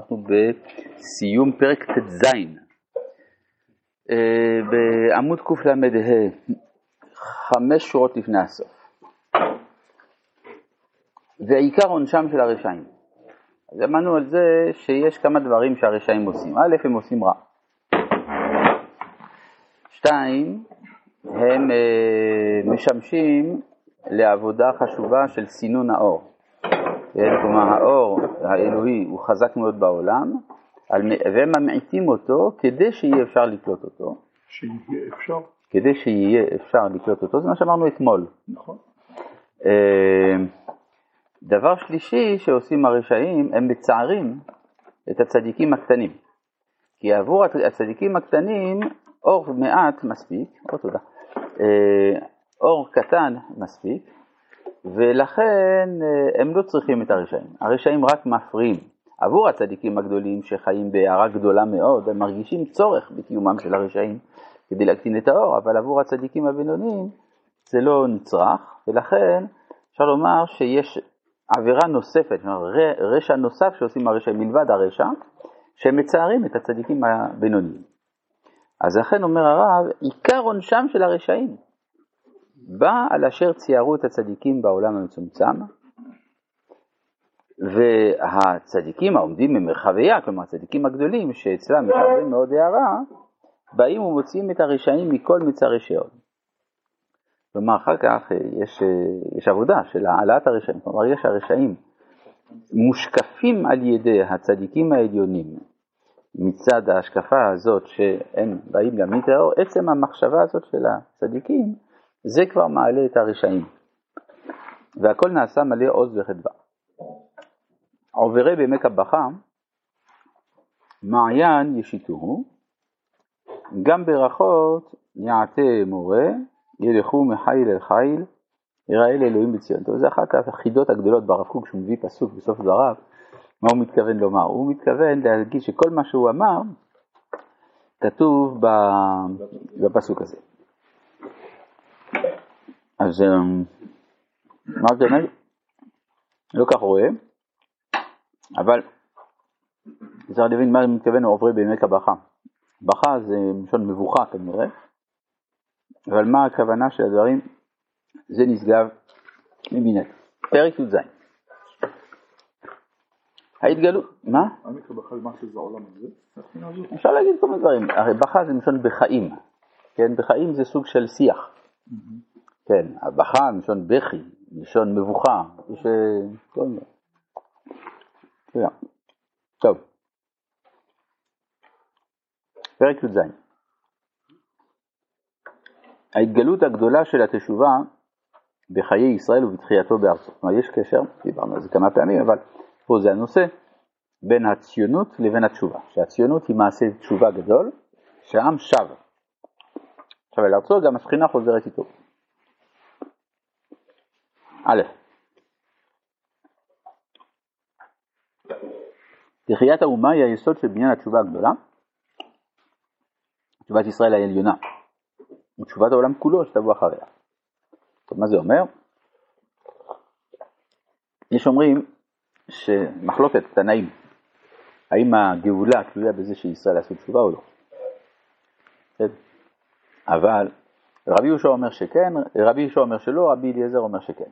אנחנו בסיום פרק ט"ז, אה, בעמוד קל"ה, חמש שורות לפני הסוף. ועיקר עונשם של הרשעים. אז אמרנו על זה שיש כמה דברים שהרשעים עושים. א', הם עושים רע. שתיים, הם אה, משמשים לעבודה חשובה של סינון האור. כן, כלומר האור האלוהי הוא חזק מאוד בעולם, והם ממעיטים אותו כדי שיהיה אפשר לקלוט אותו. שיהיה אפשר. כדי שיהיה אפשר לקלוט אותו, זה מה שאמרנו אתמול. נכון. אה, דבר שלישי שעושים הרשעים, הם מצערים את הצדיקים הקטנים. כי עבור הצדיקים הקטנים אור מעט מספיק, או תודה, אה, אור קטן מספיק, ולכן אה, הם לא צריכים את הרשעים. הרשעים רק מפריעים. עבור הצדיקים הגדולים שחיים בהערה גדולה מאוד, הם מרגישים צורך בקיומם של הרשעים כדי להקטין את האור, אבל עבור הצדיקים הבינוניים זה לא נצרך, ולכן אפשר לומר שיש עבירה נוספת, רשע נוסף שעושים הרשעים מלבד הרשע, שהם מצערים את הצדיקים הבינוניים. אז לכן אומר הרב, עיקר עונשם של הרשעים בא על אשר ציירו את הצדיקים בעולם המצומצם, והצדיקים העומדים במרחביה, כלומר הצדיקים הגדולים, שאצלם יש מאוד הערה, באים ומוציאים את הרשעים מכל מצרי שאול. כלומר, אחר כך יש, יש עבודה של העלאת הרשעים, כלומר, יש הרשעים מושקפים על ידי הצדיקים העליונים מצד ההשקפה הזאת שהם באים להמית האור, עצם המחשבה הזאת של הצדיקים זה כבר מעלה את הרשעים. והכל נעשה מלא עוז וחדווה. עוברי בעמק הבכה, מעיין ישיתוהו, גם ברכות יעטה מורה, ילכו מחיל אל חיל, יראה לאלוהים בציון. טוב, זה אחת החידות הגדולות ברב קוק, שהוא מביא פסוק בסוף דבריו, מה הוא מתכוון לומר? הוא מתכוון להגיד שכל מה שהוא אמר, כתוב בפסוק הזה. אז אמ, מה זה אומר? לא כך רואה, אבל צריך להבין מה מתכוון עוברי בעמק הבכה. בכה זה מלשון מבוכה כנראה, אבל מה הכוונה של הדברים? זה נשגב מבינת. פרק י"ז. ההתגלות, מה? עמק הבכה מה שזה העולם הזה? אפשר להגיד כל מיני דברים. הרי בכה זה מלשון בחיים. כן, בחיים זה סוג של שיח. כן, הבכה מלשון בכי, מלשון מבוכה, מיני. כן. טוב. פרק י"ז ההתגלות הגדולה של התשובה בחיי ישראל ובתחייתו בארצו. כלומר, יש קשר, דיברנו על זה כמה פעמים, אבל פה זה הנושא, בין הציונות לבין התשובה. שהציונות היא מעשה תשובה גדול, שהעם שב. עכשיו אל ארצו, גם השכינה חוזרת איתו. א', תחיית האומה היא היסוד של בניין התשובה הגדולה, תשובת ישראל העליונה, ותשובת העולם כולו שתבוא אחריה. טוב, מה זה אומר? יש אומרים שמחלוקת תנאים, האם הגאולה תלויה בזה שישראל יעשו תשובה או לא. אבל רבי יהושע אומר שכן, רבי יהושע אומר שלא, רבי אליעזר אומר שכן.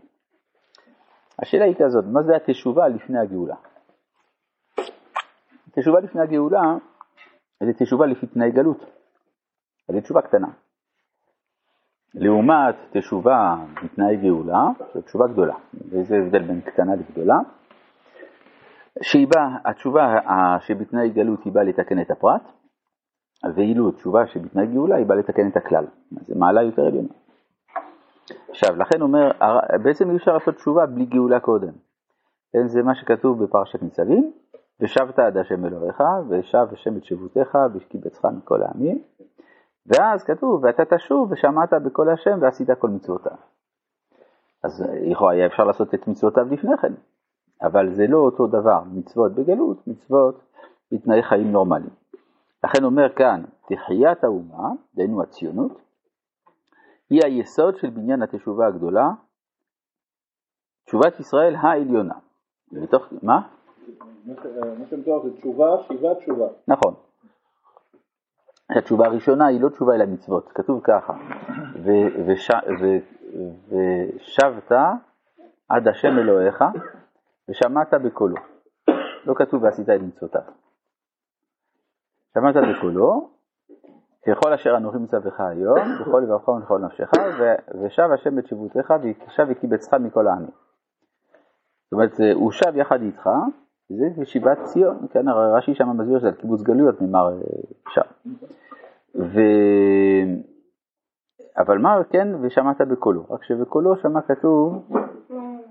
השאלה היא כזאת, מה זה התשובה לפני הגאולה? תשובה לפני הגאולה זה תשובה לפי תנאי גלות, זה תשובה קטנה. לעומת תשובה בתנאי גאולה, זו תשובה גדולה, וזה הבדל בין קטנה לגדולה, שהיא באה, התשובה שבתנאי גלות היא באה לתקן את הפרט, ואילו תשובה שבתנאי גאולה היא באה לתקן את הכלל, זה מעלה יותר עליונה. עכשיו, לכן אומר, בעצם אי אפשר לעשות תשובה בלי גאולה קודם. כן, זה מה שכתוב בפרשת ניצבים, ושבת עד השם אלוהיך, ושב השם את שבותיך, ושקיבצך מכל העמים. ואז כתוב, ואתה תשוב ושמעת בקול השם ועשית כל מצוותיו. אז לכאורה היה אפשר לעשות את מצוותיו לפני כן, אבל זה לא אותו דבר, מצוות בגלות, מצוות בתנאי חיים נורמליים. לכן אומר כאן, תחיית האומה, דהיינו הציונות, היא היסוד של בניין התשובה הגדולה, תשובת ישראל העליונה. ובתוך, מה? מה שמתואר זה תשובה, שיבה, תשובה. נכון. התשובה הראשונה היא לא תשובה אל המצוות, כתוב ככה, ושבת עד השם אלוהיך ושמעת בקולו. לא כתוב ועשית את מצוותיו. שמעת בקולו, ככל אשר אנוכי מצווך היום, בכל לבבך ולכל נפשך, ושב השם את שבותיך ושב וקיבצך מכל העמים. זאת אומרת, הוא שב יחד איתך, זה שיבת ציון, כן, הרי רש"י שם מסביר שזה על קיבוץ גלויות נאמר אה, שם. ו... אבל מה כן, ושמעת בקולו, רק שבקולו שמה כתוב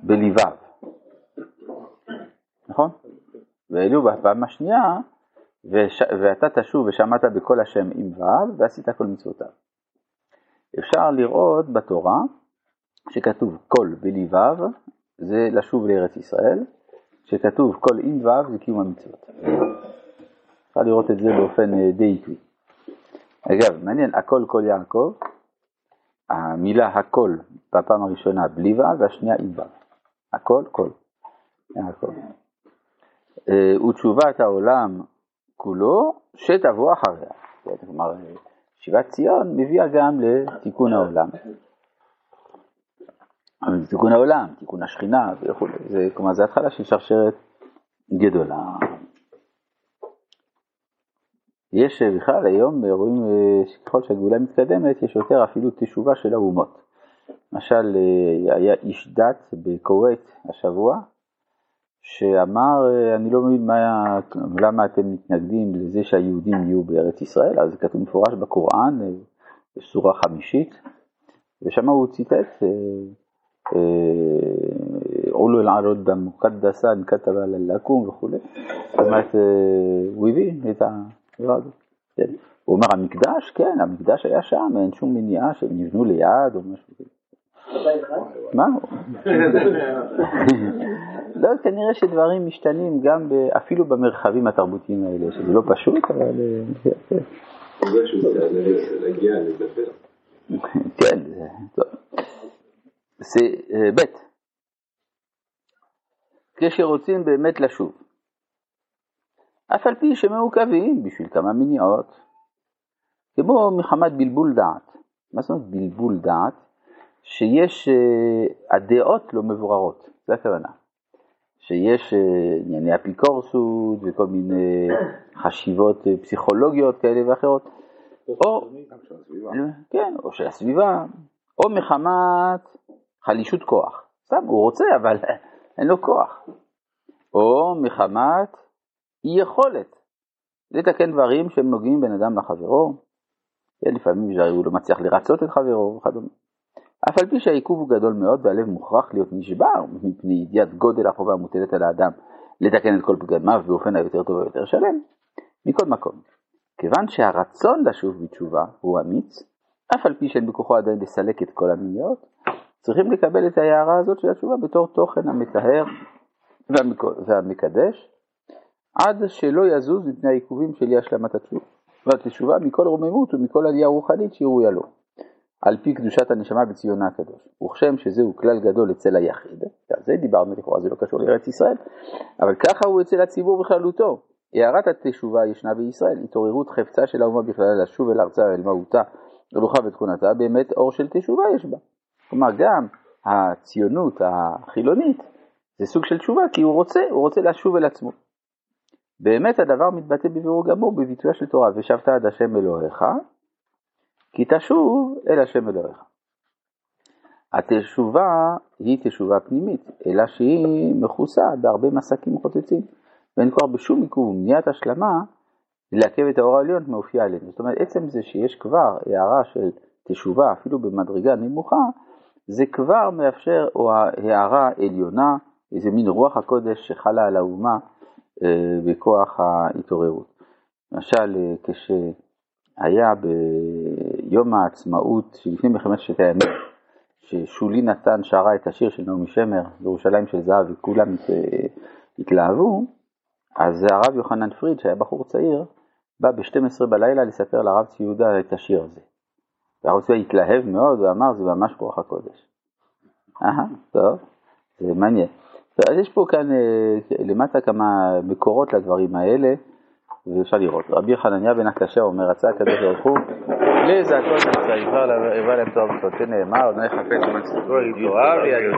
בליבב, נכון? ואלו בפעם השנייה, וש... ואתה תשוב ושמעת בקול השם עם ו' ועשית כל מצוותיו. אפשר לראות בתורה שכתוב קול בליבב, זה לשוב לארץ ישראל, שכתוב כל עם ו' זה קיום המצוות. אפשר לראות את זה באופן אה, די עקבי. אגב, מעניין, הכל כל יעקב, המילה הכל בפעם הראשונה בלי ו' והשנייה עם ו'. הכל כל יעקב. אה, ותשובת העולם כולו שתבוא אחריה. כלומר, שיבת ציון מביאה גם לתיקון העולם. תיקון העולם, תיקון השכינה וכו', זה, כלומר זה התחלה של שרשרת גדולה. יש בכלל היום רואים שככל שהגאולה מתקדמת יש יותר אפילו תשובה של האומות. למשל היה איש דת בכווית השבוע שאמר אני לא מבין מה, למה אתם מתנגדים לזה שהיהודים יהיו בארץ ישראל, אז זה כתוב מפורש בקוראן, בסורה חמישית, ושם הוא ציטט עולו אל-ערוד המוקדסה כתב על לקום וכולי. זאת אומרת, הוא הביא את הדבר הזה. כן. הוא אומר, המקדש, כן, המקדש היה שם, אין שום מניעה שהם נבנו ליד או משהו כזה. מה? לא, כנראה שדברים משתנים גם אפילו במרחבים התרבותיים האלה, שזה לא פשוט, אבל... כן, טוב. זה ב' כשרוצים באמת לשוב, אף על פי שמעוכבים בשביל כמה מניעות, כמו מחמת בלבול דעת. מה זאת אומרת בלבול דעת? שיש, הדעות לא מבוררות, זה הכוונה. שיש ענייני אפיקורסות וכל מיני חשיבות פסיכולוגיות כאלה ואחרות, או, כן, או של הסביבה, או מחמת חלישות כוח. סתם, הוא רוצה, אבל אין לו כוח. או מחמת אי יכולת לתקן דברים שהם נוגעים בין אדם לחברו. כן, לפעמים הוא לא מצליח לרצות את חברו וכדומה. אף על פי שהעיכוב הוא גדול מאוד והלב מוכרח להיות נשבר מפני ידיעת גודל החובה המוטלת על האדם לתקן את כל פגמיו באופן היותר טוב ויותר שלם, מכל מקום. כיוון שהרצון לשוב בתשובה הוא אמיץ, אף על פי שאין בכוחו עדיין לסלק את כל המיניות, צריכים לקבל את ההערה הזאת של התשובה בתור תוכן המטהר והמקדש, עד שלא יזוז מפני העיכובים של אי השלמת התשובה. והתשובה מכל רוממות ומכל עלייה רוחנית שהיא ראויה לו. על פי קדושת הנשמה בציונה הקדוש. וכשם שזהו כלל גדול אצל היחיד, על זה דיברנו לכאורה, זה לא קשור לארץ ישראל, אבל ככה הוא אצל הציבור בכללותו. הערת התשובה ישנה בישראל, התעוררות חפצה של האומה בכלל לשוב אל ארצה ואל מהותה, רוחה ותכונתה, באמת אור של תשובה יש בה. כלומר גם הציונות החילונית זה סוג של תשובה כי הוא רוצה, הוא רוצה לשוב אל עצמו. באמת הדבר מתבטא בבירור גמור בביטויה של תורה, ושבת עד השם אלוהיך, כי תשוב אל השם אלוהיך. התשובה היא תשובה פנימית, אלא שהיא מכוסה בהרבה מסקים חוצצים, ואין כבר בשום עיכוב ומניעת השלמה לעכב את האור העליון מאופייה עלינו. זאת אומרת, עצם זה שיש כבר הערה של תשובה, אפילו במדרגה נמוכה, זה כבר מאפשר, או הערה עליונה, איזה מין רוח הקודש שחלה על האומה אה, בכוח ההתעוררות. למשל, אה, כשהיה ביום העצמאות שלפני מלחמת ששת הימים, ששולי נתן שרה את השיר של נעמי שמר, בירושלים של זהב, וכולם התלהבו, אז הרב יוחנן פריד, שהיה בחור צעיר, בא ב-12 בלילה לספר לרב ציודה את השיר הזה. והרב ציודה התלהב מאוד ואמר, זה ממש רוח הקודש. אהה, טוב, זה מעניין. אז יש פה כאן אה, למטה כמה מקורות לדברים האלה, ואפשר לראות. רבי חנניה בן הקשה אומר, רצה הקדוש ברוך הוא, לזעקות מצעיבר איבה להם תואר בסוד, שנאמר, אדוני חפץ ומצוותו יתואר וידעו.